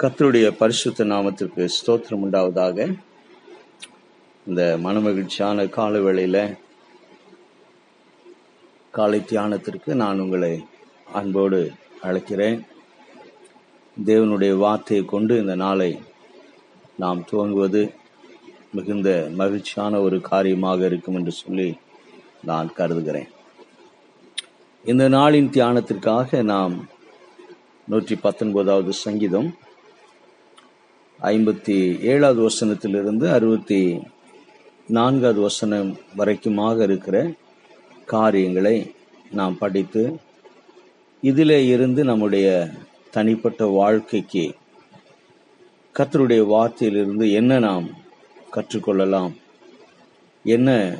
கத்தருடைய பரிசுத்த நாமத்திற்கு ஸ்தோத்திரம் உண்டாவதாக. இந்த மனமகிழ்ச்சியான கால வேளையில காலை தியானத்திற்கு நான் உங்களை அன்போடு அழைக்கிறேன். தேவனுடைய வார்த்தையை கொண்டு இந்த நாளை நாம் துவங்குவது மிகுந்த மகிழ்ச்சியான ஒரு காரியமாக இருக்கும் என்று சொல்லி நான் கருதுகிறேன். இந்த நாளின் தியானத்திற்காக நாம் நூற்றி பத்தொன்பதாவது சங்கீதம் ஐம்பத்தி ஏழாவது வசனத்திலிருந்து அறுபத்தி நான்காவது வசனம் வரைக்குமாக இருக்கிற காரியங்களை நாம் படித்து இதிலே இருந்து நம்முடைய தனிப்பட்ட வாழ்க்கைக்கு கத்தருடைய வார்த்தையிலிருந்து என்ன நாம் கற்றுக்கொள்ளலாம் என்ன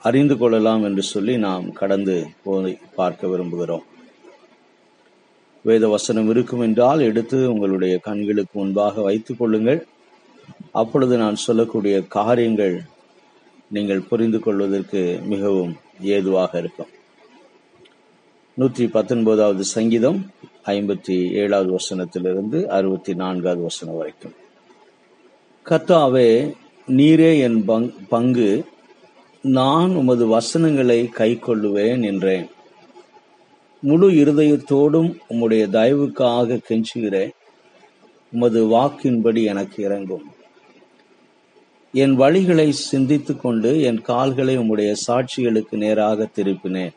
அறிந்து கொள்ளலாம் என்று சொல்லி நாம் கடந்து போய் பார்க்க விரும்புகிறோம். வேத வசனம் இருக்கும் என்றால் எடுத்து உங்களுடைய கண்களுக்கு முன்பாக வைத்துக் கொள்ளுங்கள். அப்பொழுது நான் சொல்லக்கூடிய காரியங்கள் நீங்கள் புரிந்து கொள்வதற்கு மிகவும் ஏதுவாக இருக்கும். நூற்றி பத்தொன்பதாவது சங்கீதம் ஐம்பத்தி ஏழாவது வசனத்திலிருந்து அறுபத்தி நான்காவது வசனம் வரைக்கும். கத்தாவே நீரே என் பங்- பங்கு. நான் உமது வசனங்களை கை கொள்ளுவேன் என்றேன். முழு இருதயத்தோடும் உம்முடைய தயவுக்காக கெஞ்சுகிறேன். உமது வாக்கின்படி எனக்கு இறங்கும். என் வழிகளை சிந்தித்துக் கொண்டு என் கால்களை உம்முடைய சாட்சிகளுக்கு நேராக திருப்பினேன்.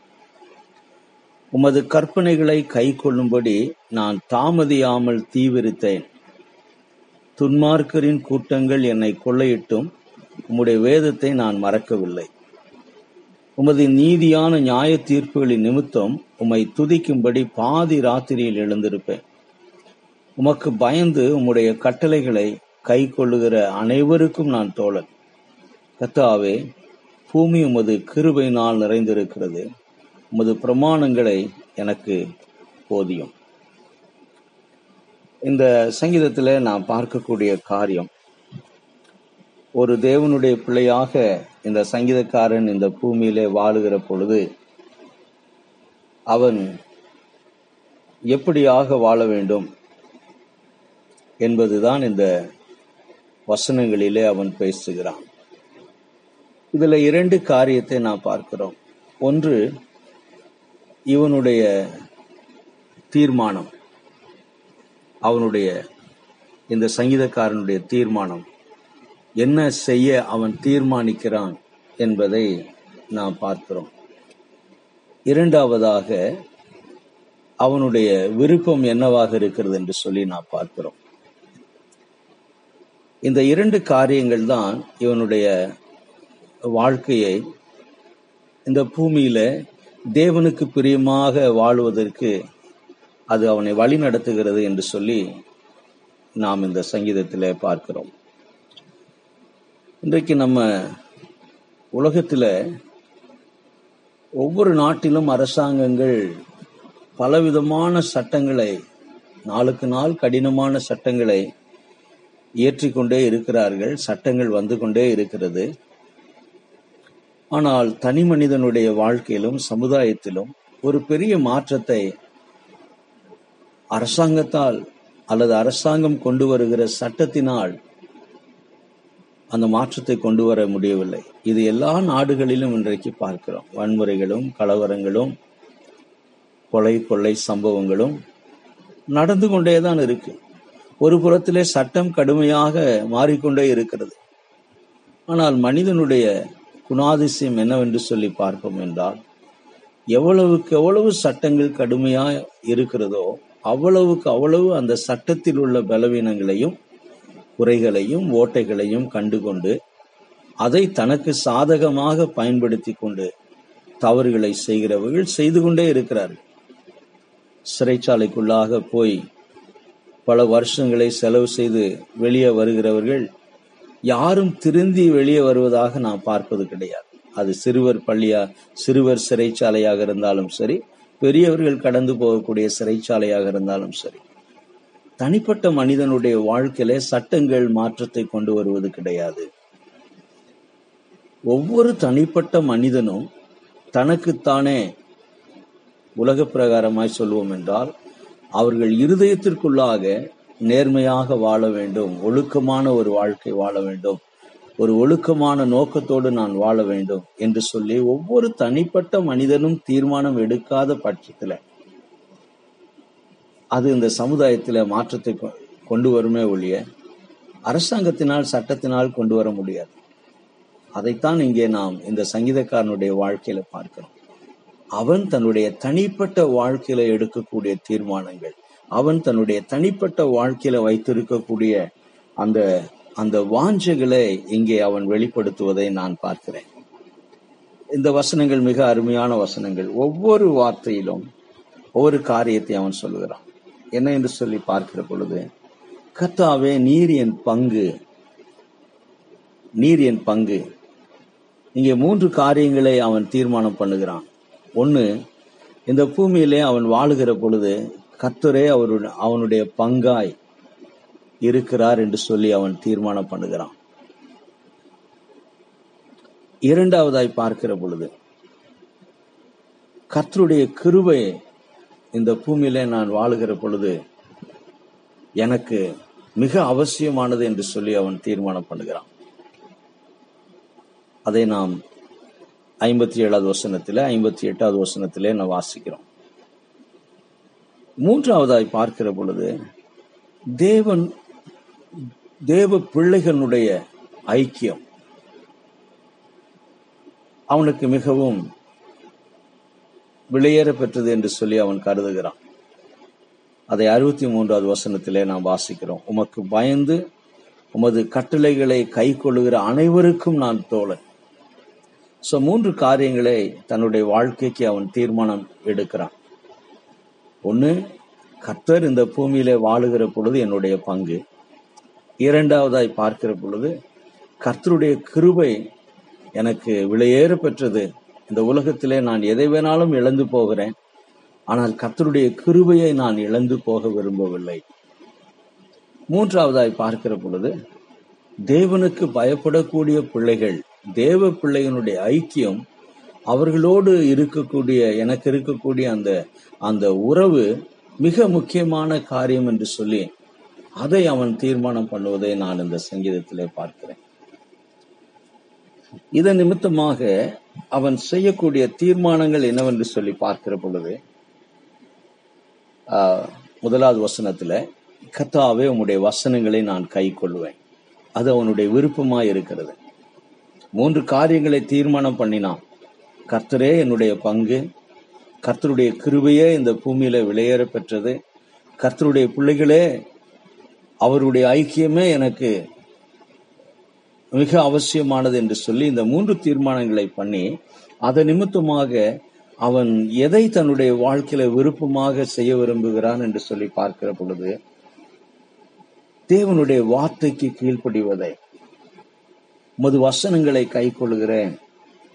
உமது கற்பனைகளை கை கொள்ளும்படி நான் தாமதியாமல் தீவிரித்தேன். துன்மார்க்கரின் கூட்டங்கள் என்னை கொள்ளையிட்டும். உம்முடைய வேதத்தை நான் மறக்கவில்லை. உமது நீதியான நியாய தீர்ப்புகளின் நிமித்தம் உம்மை துதிக்கும்படி பாதி ராத்திரியில் எழுந்திருப்பேன். உமக்கு பயந்து உம்முடைய கட்டளைகளை கை கொள்ளுகிற அனைவருக்கும் நான் தோழன். கத்தாவே பூமி உமது கிருபையினால் நிறைந்திருக்கிறது. உமது பிரமாணங்களை எனக்கு போதியும். இந்த சங்கீதத்தில் நான் பார்க்கக்கூடிய காரியம் ஒரு தேவனுடைய பிள்ளையாக இந்த சங்கீதக்காரன் இந்த பூமியிலே வாழுகிற பொழுது அவன் எப்படியாக வாழ வேண்டும் என்பதுதான் இந்த வசனங்களிலே அவன் பேசுகிறான். இதுல இரண்டு காரியத்தை நாம் பார்க்கிறோம். ஒன்று இவனுடைய தீர்மானம். அவனுடைய இந்த சங்கீதக்காரனுடைய தீர்மானம். என்ன செய்ய அவன் தீர்மானிக்கிறான் என்பதை நாம் பார்க்கிறோம். இரண்டாவதாக அவனுடைய விருப்பம் என்னவாக இருக்கிறது என்று சொல்லி நாம் பார்க்கிறோம். இந்த இரண்டு காரியங்கள் தான் இவனுடைய வாழ்க்கையை இந்த பூமியில தேவனுக்கு பிரியமாக வாழ்வதற்கு அது அவனை வழி நடத்துகிறது என்று சொல்லி நாம் இந்த சங்கீதத்திலே பார்க்கிறோம். இன்றைக்கு நம்ம உலகத்தில் ஒவ்வொரு நாட்டிலும் அரசாங்கங்கள் பலவிதமான சட்டங்களை நாளுக்கு நாள் கடினமான சட்டங்களை இயற்றிக்கொண்டே இருக்கிறார்கள் சட்டங்கள் வந்து கொண்டே இருக்கிறது. ஆனால் தனி மனிதனுடைய வாழ்க்கையிலும் சமுதாயத்திலும் ஒரு பெரிய மாற்றத்தை அரசாங்கத்தால் அல்லது அரசாங்கம் கொண்டு வருகிற சட்டத்தினால் அந்த மாற்றத்தை கொண்டு வர முடியவில்லை. இது எல்லா நாடுகளிலும் இன்றைக்கு பார்க்கிறோம். வன்முறைகளும் கலவரங்களும் கொலை கொள்ளை சம்பவங்களும் நடந்து கொண்டே தான் இருக்கு. ஒரு புறத்திலே சட்டம் கடுமையாக மாறிக்கொண்டே இருக்கிறது. ஆனால் மனிதனுடைய குணாதிசயம் என்னவென்று சொல்லி பார்ப்போம் என்றால் எவ்வளவுக்கு எவ்வளவு சட்டங்கள் கடுமையாக இருக்கிறதோ அவ்வளவுக்கு அவ்வளவு அந்த சட்டத்தில் உள்ள பலவீனங்களையும் குறைகளையும் ஓட்டைகளையும் கண்டுகொண்டு அதை தனக்கு சாதகமாக பயன்படுத்தி கொண்டு தவறுகளை செய்கிறவர்கள் செய்து கொண்டே இருக்கிறார்கள். சிறைச்சாலைக்குள்ளாக போய் பல வருஷங்களை செலவு செய்து வெளியே வருகிறவர்கள் யாரும் திருந்தி வெளியே வருவதாக நாம் பார்ப்பது கிடையாது. அது சிறுவர் பள்ளியா சிறுவர் சிறைச்சாலையாக இருந்தாலும் சரி பெரியவர்கள் கடந்து போகக்கூடிய சிறைச்சாலையாக இருந்தாலும் சரி. தனிப்பட்ட மனிதனுடைய வாழ்க்கையில சட்டங்கள் மாற்றத்தை கொண்டு வருவது கிடையாது. ஒவ்வொரு தனிப்பட்ட மனிதனும் தனக்குத்தானே உலக பிரகாரமாய் சொல்வோம் என்றால் அவர்கள் இருதயத்திற்குள்ளாக நேர்மையாக வாழ வேண்டும் ஒழுக்கமான ஒரு வாழ்க்கை வாழ வேண்டும் ஒரு ஒழுக்கமான நோக்கத்தோடு நான் வாழ வேண்டும் என்று சொல்லி ஒவ்வொரு தனிப்பட்ட மனிதனும் தீர்மானம் எடுக்காத பட்சத்துல அது இந்த சமுதாயத்தில் மாற்றத்தை கொ- கொண்டு வருமே ஒழிய அரசாங்கத்தினால் சட்டத்தினால் கொண்டு வர முடியாது. அதைத்தான் இங்கே நாம் இந்த சங்கீதக்காரனுடைய வாழ்க்கையில பார்க்கிறோம். அவன் தன்னுடைய தனிப்பட்ட வாழ்க்கையில எடுக்கக்கூடிய தீர்மானங்கள் அவன் தன்னுடைய தனிப்பட்ட வாழ்க்கையில வைத்திருக்கக்கூடிய அந்த அந்த வாஞ்சைகளை இங்கே அவன் வெளிப்படுத்துவதை நான் பார்க்கிறேன். இந்த வசனங்கள் மிக அருமையான வசனங்கள். ஒவ்வொரு வார்த்தையிலும் ஒவ்வொரு காரியத்தை அவன் சொல்லுகிறான். என்ன என்று சொல்லி பார்க்கிற பொழுது கர்த்தாவே நீர் என் பங்கு. நீர் என் பங்கு. இங்கே மூன்று காரியங்களை அவன் தீர்மானம் பண்ணுகிறான். ஒன்னு இந்த பூமியிலே அவன் வாழுகிற பொழுது கத்தரே அவருடைய அவனுடைய பங்காய் இருக்கிறார் என்று சொல்லி அவன் தீர்மானம் பண்ணுகிறான். இரண்டாவதாய் பார்க்கிற பொழுது கத்தருடைய கிருபை இந்த பூமியிலே நான் வாழுகிற பொழுது எனக்கு மிக அவசியமானது என்று சொல்லி அவன் தீர்மானம் பண்ணுகிறான். அதை நாம் ஐம்பத்தி ஏழாவது வசனத்தில் ஐம்பத்தி எட்டாவது வசனத்திலே நான் வாசிக்கிறோம். மூன்றாவதாய் பார்க்கிற பொழுது தேவன் தேவ பிள்ளைகளுடைய ஐக்கியம் அவனுக்கு மிகவும் விலையேற பெற்றது என்று சொல்லி அவன் கருதுகிறான். அதை அறுபத்தி மூன்றாவது வசனத்திலே நாம் வாசிக்கிறோம். உமக்கு பயந்து உமது கட்டளைகளை கை கொள்ளுகிற அனைவருக்கும் நான் தோழன். சோ மூன்று காரியங்களை தன்னுடைய வாழ்க்கைக்கு அவன் தீர்மானம் எடுக்கிறான். ஒன்னு கர்த்தர் இந்த பூமியில வாழுகிற பொழுது என்னுடைய பங்கு. இரண்டாவதாய் பார்க்கிற பொழுது கர்த்தருடைய கிருபை எனக்கு விலையேற பெற்றது. இந்த உலகத்திலே நான் எதை வேணாலும் இழந்து போகிறேன். ஆனால் கத்தருடைய கிருபையை நான் இழந்து போக விரும்பவில்லை. மூன்றாவதாய் பார்க்கிற பொழுது தேவனுக்கு பயப்படக்கூடிய பிள்ளைகள் தேவ பிள்ளைகளுடைய ஐக்கியம் அவர்களோடு இருக்கக்கூடிய எனக்கு இருக்கக்கூடிய அந்த அந்த உறவு மிக முக்கியமான காரியம் என்று சொல்லி அதை அவன் தீர்மானம் பண்ணுவதை நான் இந்த சங்கீதத்திலே பார்க்கிறேன். இதன் நிமித்தமாக அவன் செய்யக்கூடிய தீர்மானங்கள் என்னவென்று சொல்லி பார்க்கிற பொழுது முதலாவது வசனத்துல கத்தாவே உன்னுடைய வசனங்களை நான் கை கொள்வேன் அது அவனுடைய விருப்பமாய் இருக்கிறது. மூன்று காரியங்களை தீர்மானம் பண்ணினான். கர்த்தரே என்னுடைய பங்கு. கர்த்தருடைய கிருபையே இந்த பூமியில விலையேற பெற்றது. கர்த்தருடைய பிள்ளைகளே அவருடைய ஐக்கியமே எனக்கு மிக அவசியமானது என்று சொல்லி இந்த மூன்று தீர்மானங்களை பண்ணி அதன் நிமித்தமாக அவன் எதை தன்னுடைய வாழ்க்கையில விருப்பமாக செய்ய விரும்புகிறான் என்று சொல்லி பார்க்கிற பொழுது தேவனுடைய வார்த்தைக்கு கீழ்ப்படிவதை உமது வசனங்களை கை கொள்கிறேன்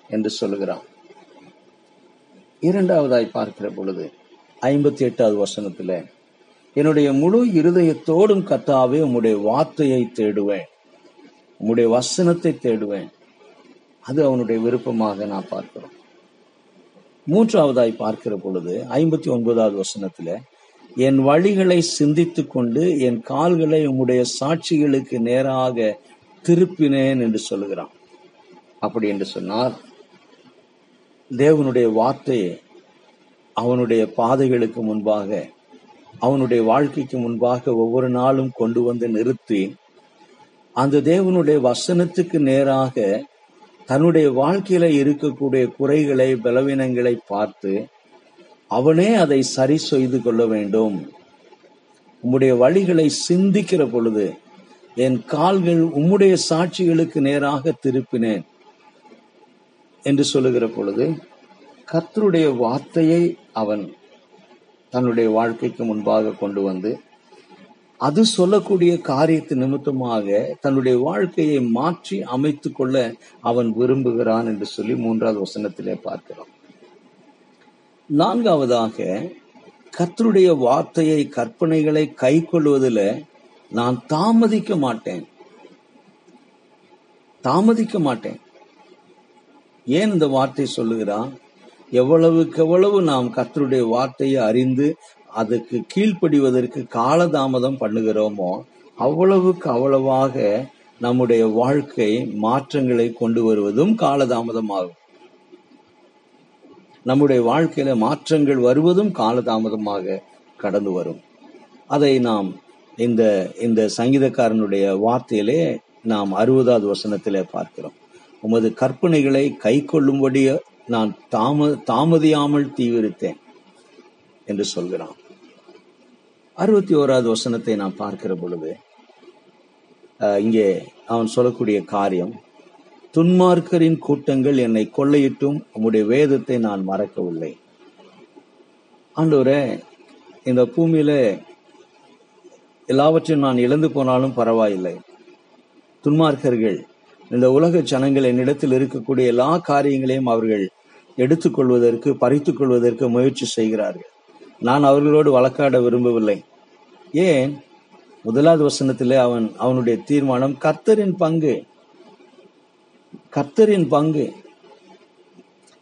என்று சொல்லுகிறான். இரண்டாவதாய் பார்க்கிற பொழுது ஐம்பத்தி எட்டாவது வசனத்துல என்னுடைய முழு இருதயத்தோடும் கத்தாவே உம்முடைய வார்த்தையை தேடுவேன். உம்முடைய வசனத்தை தேடுவேன். அது அவனுடைய விருப்பமாக நான் பார்க்கிறோம். மூன்றாவதாய் பார்க்கிற பொழுது ஐம்பத்தி ஒன்பதாவது வசனத்துல என் வழிகளை சிந்தித்து கொண்டு என் கால்களை உம்முடைய சாட்சிகளுக்கு நேராக திருப்பினேன் என்று சொல்லுகிறான். அப்படி என்று சொன்னால் தேவனுடைய வார்த்தையை அவனுடைய பாதைகளுக்கு முன்பாக அவனுடைய வாழ்க்கைக்கு முன்பாக ஒவ்வொரு நாளும் கொண்டு வந்து நிறுத்தி அந்த தேவனுடைய வசனத்துக்கு நேராக தன்னுடைய வாழ்க்கையில இருக்கக்கூடிய குறைகளை பலவீனங்களை பார்த்து அவனே அதை சரி செய்து கொள்ள வேண்டும். உம்முடைய வழிகளை சிந்திக்கிற பொழுது என் கால்கள் உம்முடைய சாட்சிகளுக்கு நேராக திருப்பினேன் என்று சொல்லுகிற பொழுது கத்தருடைய வார்த்தையை அவன் தன்னுடைய வாழ்க்கைக்கு முன்பாக கொண்டு வந்து அது சொல்லக்கூடிய காரியத்து நிமித்தமாக தன்னுடைய வாழ்க்கையை மாற்றி அமைத்துக் கொள்ள அவன் விரும்புகிறான் என்று சொல்லி மூன்றாவது வசனத்திலே பார்க்கிறோம். நான்காவதாக கத்தருடைய வார்த்தையை கற்பனைகளை கை கொள்வதில் நான் தாமதிக்க மாட்டேன். தாமதிக்க மாட்டேன். ஏன் இந்த வார்த்தை சொல்லுகிறான்? எவ்வளவுக்கு எவ்வளவு நாம் கத்தருடைய வார்த்தையை அறிந்து அதுக்கு கீழ்ப்படிவதற்கு காலதாமதம் பண்ணுகிறோமோ அவ்வளவுக்கு அவ்வளவாக நம்முடைய வாழ்க்கை மாற்றங்களை கொண்டு வருவதும் காலதாமதமாகும். நம்முடைய வாழ்க்கையில மாற்றங்கள் வருவதும் காலதாமதமாக கடந்து வரும். அதை நாம் இந்த இந்த சங்கீதக்காரனுடைய வார்த்தையிலே நாம் அறுபதாவது வசனத்திலே பார்க்கிறோம். உமது கற்பனைகளை கை கொள்ளும்படி நான் தாம தாமதியாமல் தீவிரித்தேன். என்று சொல்கிறான். அறுபத்தி ஓராவது வசனத்தை நான் பார்க்கிற பொழுது இங்கே அவன் சொல்லக்கூடிய காரியம் துன்மார்க்கரின் கூட்டங்கள் என்னை கொள்ளையிட்டும் உம்முடைய வேதத்தை நான் மறக்கவில்லை. ஆண்டவரே இந்த பூமியில எல்லாவற்றையும் நான் இழந்து போனாலும் பரவாயில்லை. துன்மார்க்கர்கள் இந்த உலக ஜனங்கள் என்னிடத்தில் இருக்கக்கூடிய எல்லா காரியங்களையும் அவர்கள் எடுத்துக்கொள்வதற்கு பறித்துக் கொள்வதற்கு முயற்சி செய்கிறார்கள். நான் அவர்களோடு வழக்காட விரும்பவில்லை. ஏன்? முதலாவது வசனத்திலே அவன் அவனுடைய தீர்மானம் கர்த்தரின் பங்கு. கர்த்தரின் பங்கு.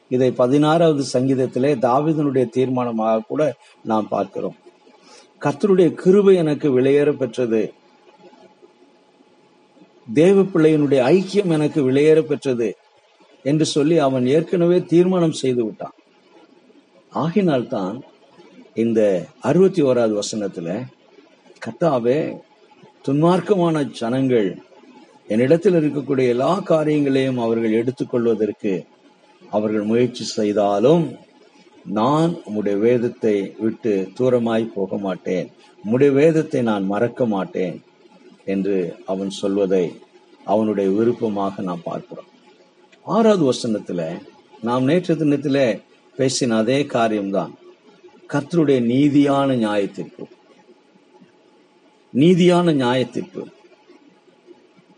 இதை பதினாறாவது சங்கீதத்திலே தாவிதனுடைய தீர்மானமாக கூட நாம் பார்க்கிறோம். கர்த்தருடைய கிருபை எனக்கு விலையேற பெற்றது. தேவ பிள்ளையினுடைய ஐக்கியம் எனக்கு விலையேற பெற்றது என்று சொல்லி அவன் ஏற்கனவே தீர்மானம் செய்து விட்டான். ஆகினால்தான் இந்த அறுபத்தி ஓராவது வசனத்துல கத்தாவே துன்மார்க்கமான ஜனங்கள் என்னிடத்தில் இருக்கக்கூடிய எல்லா காரியங்களையும் அவர்கள் எடுத்துக்கொள்வதற்கு அவர்கள் முயற்சி செய்தாலும் நான் உம்முடைய வேதத்தை விட்டு தூரமாய் போக மாட்டேன். உம்முடைய வேதத்தை நான் மறக்க மாட்டேன் என்று அவன் சொல்வதை அவனுடைய விருப்பமாக நாம் பார்க்கிறோம். ஆறாவது வசனத்துல நாம் நேற்று தினத்துல பேசின அதே காரியம்தான். கர்த்தருடைய நீதியான நியாயத்தீர்ப்பு. நீதியான நியாயத்தீர்ப்பு.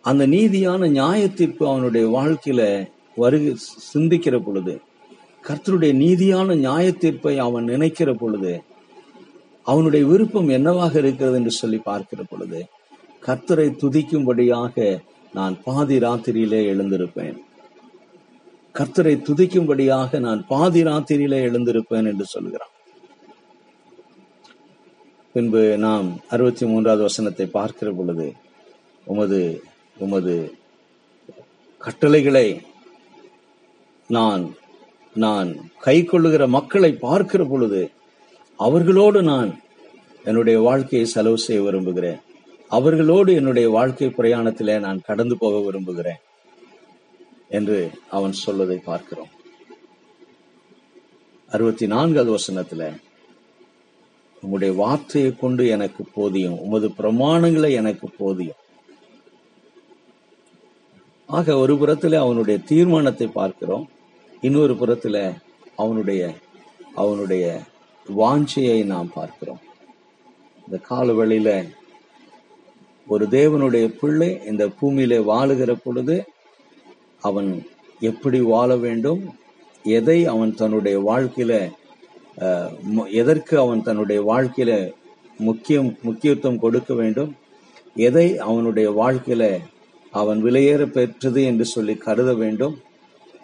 அந்த நீதியான நியாயத்தீர்ப்பு அவனுடைய வாழ்க்கையில வருக சிந்திக்கிற பொழுது கர்த்தருடைய நீதியான நியாயத்தீர்ப்பை அவன் நினைக்கிற பொழுது அவனுடைய விருப்பம் என்னவாக இருக்கிறது என்று சொல்லி பார்க்கிற பொழுது கர்த்தரை துதிக்கும்படியாக நான் பாதி ராத்திரியிலே எழுந்திருப்பேன். கர்த்தரை துதிக்கும்படியாக நான் பாதி ராத்திரியிலே எழுந்திருப்பேன் என்று சொல்கிறான். பின்பு நாம் அறுபத்தி மூன்றாவது வசனத்தை பார்க்கிற பொழுது உமது உமது கட்டளைகளை நான் நான் கை கொள்ளுகிற மக்களை பார்க்கிற பொழுது அவர்களோடு நான் என்னுடைய வாழ்க்கையை செலவு செய்ய விரும்புகிறேன். அவர்களோடு என்னுடைய வாழ்க்கை பிரயாணத்திலே நான் கடந்து போக விரும்புகிறேன் என்று அவன் சொல்வதை பார்க்கிறோம். அறுபத்தி நான்காவது வசனத்துல உங்களுடைய வார்த்தையை கொண்டு எனக்கு போதியும் உமது பிரமாணங்களை எனக்கு போதியும். ஆக ஒரு புறத்துல அவனுடைய தீர்மானத்தை பார்க்கிறோம். இன்னொரு புறத்துல அவனுடைய அவனுடைய வாஞ்சையை நாம் பார்க்கிறோம். இந்த காலவெளியில ஒரு தேவனுடைய பிள்ளை இந்த பூமியில வாழுகிற பொழுது அவன் எப்படி வாழ வேண்டும் எதை அவன் தன்னுடைய வாழ்க்கையில எதற்கு அவன் தன்னுடைய வாழ்க்கையில முக்கியம் முக்கியத்துவம் கொடுக்க வேண்டும்? எதை அவனுடைய வாழ்க்கையில அவன் விலையேற பெற்றது என்று சொல்லி கருத வேண்டும்?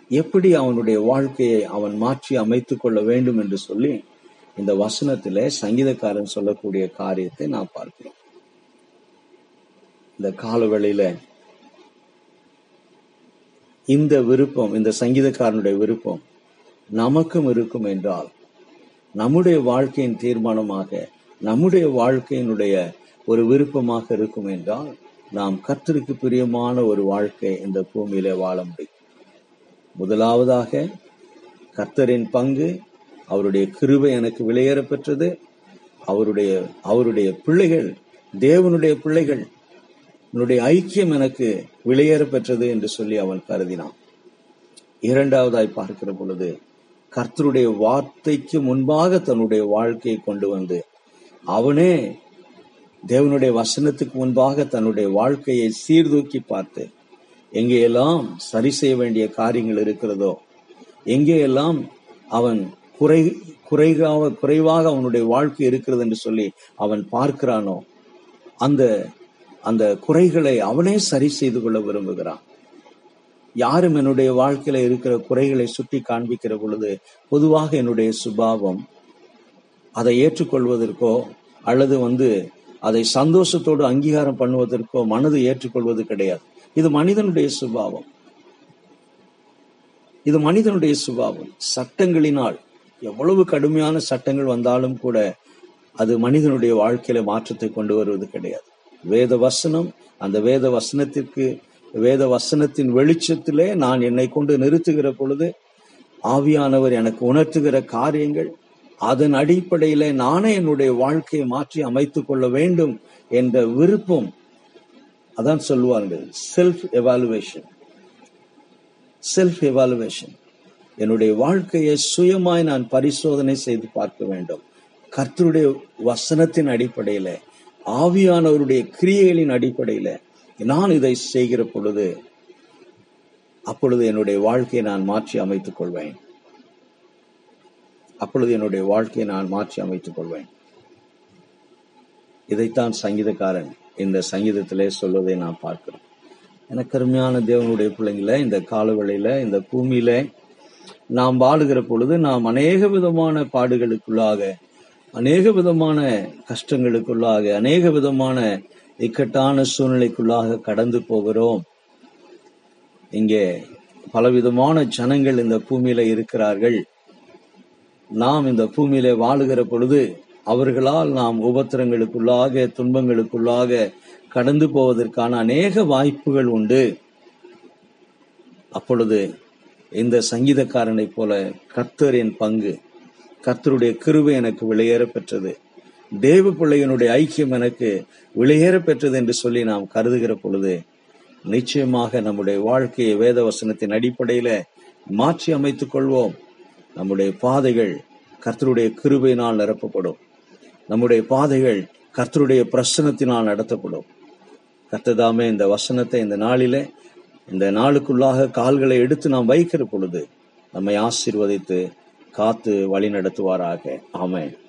எப்படி அவனுடைய வாழ்க்கையை அவன் மாற்றி அமைத்துக் கொள்ள வேண்டும் என்று சொல்லி இந்த வசனத்திலே சங்கீதக்காரன் சொல்லக்கூடிய காரியத்தை நான் பார்க்கிறோம். இந்த காலவெளியில இந்த விருப்பம் இந்த சங்கீதக்காரனுடைய விருப்பம் நமக்கும் இருக்கும் என்றால் நம்முடைய வாழ்க்கையின் தீர்மானமாக நம்முடைய வாழ்க்கையினுடைய ஒரு விருப்பமாக இருக்கும் என்றால் நாம் கர்த்தருக்கு பிரியமான ஒரு வாழ்க்கை இந்த பூமியிலே வாழ முடியும். முதலாவதாக கர்த்தரின் பங்கு அவருடைய கிருபை எனக்கு விலையேற பெற்றது. அவருடைய அவருடைய பிள்ளைகள் தேவனுடைய பிள்ளைகள் உன்னுடைய ஐக்கியம் எனக்கு விலையேற பெற்றது என்று சொல்லி அவன் கருதினான். இரண்டாவதாய் பார்க்கிற பொழுது கர்த்தருடைய வார்த்தைக்கு முன்பாக தன்னுடைய வாழ்க்கையை கொண்டு வந்து அவனே தேவனுடைய வசனத்துக்கு முன்பாக தன்னுடைய வாழ்க்கையை சீர்தூக்கி பார்த்து எங்கேயெல்லாம் சரி செய்ய வேண்டிய காரியங்கள் இருக்கிறதோ எங்கேயெல்லாம் அவன் குறை குறைவாக குறைவாக அவனுடைய வாழ்க்கை இருக்கிறது என்று சொல்லி அவன் பார்க்கிறானோ அந்த அந்த குறைகளை அவனே சரி செய்து கொள்ள விரும்புகிறான். யாரும் என்னுடைய வாழ்க்கையில இருக்கிற குறைகளை சுட்டி காண்பிக்கிற பொழுது பொதுவாக என்னுடைய சுபாவம் அதை ஏற்றுக்கொள்வதற்கோ அல்லது வந்து அதை சந்தோஷத்தோடு அங்கீகாரம் பண்ணுவதற்கோ மனது ஏற்றுக்கொள்வது கிடையாது. இது மனிதனுடைய சுபாவம். இது மனிதனுடைய சுபாவம். சட்டங்களினால் எவ்வளவு கடுமையான சட்டங்கள் வந்தாலும் கூட அது மனிதனுடைய வாழ்க்கையில மாற்றத்தை கொண்டு வருவது கிடையாது. வேத வசனம் அந்த வேத வசனத்திற்கு வேத வசனத்தின் வெளிச்சத்திலே நான் என்னை கொண்டு நிறுத்துகிற பொழுது ஆவியானவர் எனக்கு உணர்த்துகிற காரியங்கள் அதன் அடிப்படையில நானே என்னுடைய வாழ்க்கையை மாற்றி அமைத்துக் கொள்ள வேண்டும் என்ற விருப்பம். அதான் சொல்லுவார்கள் செல்ஃப் எவாலுவேஷன் செல்ஃப் எவாலுவேஷன் என்னுடைய வாழ்க்கையை சுயமாய் நான் பரிசோதனை செய்து பார்க்க வேண்டும். கர்த்தருடைய வசனத்தின் அடிப்படையில ஆவியானவருடைய கிரியைகளின் அடிப்படையில நான் இதை செய்கிற பொழுது அப்பொழுது என்னுடைய வாழ்க்கையை நான் மாற்றி அமைத்துக் கொள்வேன். அப்பொழுது என்னுடைய வாழ்க்கையை நான் மாற்றி அமைத்துக் கொள்வேன். இதைத்தான் சங்கீதக்காரன் இந்த சங்கீதத்திலே சொல்வதை நான் பார்க்கிறோம். எனக்கு அருமையான தேவனுடைய பிள்ளைங்கள இந்த காலவெளியில இந்த பூமியில நாம் வாழுகிற பொழுது நாம் அநேக விதமான பாடுகளுக்குள்ளாக அநேக விதமான கஷ்டங்களுக்குள்ளாக அநேக விதமான இக்கட்டான சூழ்நிலைக்குள்ளாக கடந்து போகிறோம். இங்கே பலவிதமான ஜனங்கள் இந்த பூமியில இருக்கிறார்கள். நாம் இந்த பூமியில வாழுகிற பொழுது அவர்களால் நாம் உபத்திரங்களுக்குள்ளாக துன்பங்களுக்குள்ளாக கடந்து போவதற்கான அநேக வாய்ப்புகள் உண்டு. அப்பொழுது இந்த சங்கீதக்காரனை போல கர்த்தரின் பங்கு கர்த்தருடைய கிருவை எனக்கு வெளியேற பெற்றது. தேவ பிள்ளையனுடைய ஐக்கியம் எனக்கு வெளியேற பெற்றது என்று சொல்லி நாம் கருதுகிற பொழுது நிச்சயமாக நம்முடைய வாழ்க்கையை வேத வசனத்தின் அடிப்படையில மாற்றி அமைத்துக் கொள்வோம். நம்முடைய பாதைகள் கர்த்தருடைய கிருபையினால் நிரப்பப்படும். நம்முடைய பாதைகள் கர்த்தருடைய பிரசனத்தினால் நடத்தப்படும். கர்த்ததாமே இந்த வசனத்தை இந்த நாளில இந்த நாளுக்குள்ளாக கால்களை எடுத்து நாம் வைக்கிற பொழுது நம்மை ஆசீர்வதித்து காத்து வழி நடத்துவாராக ஆமேன்.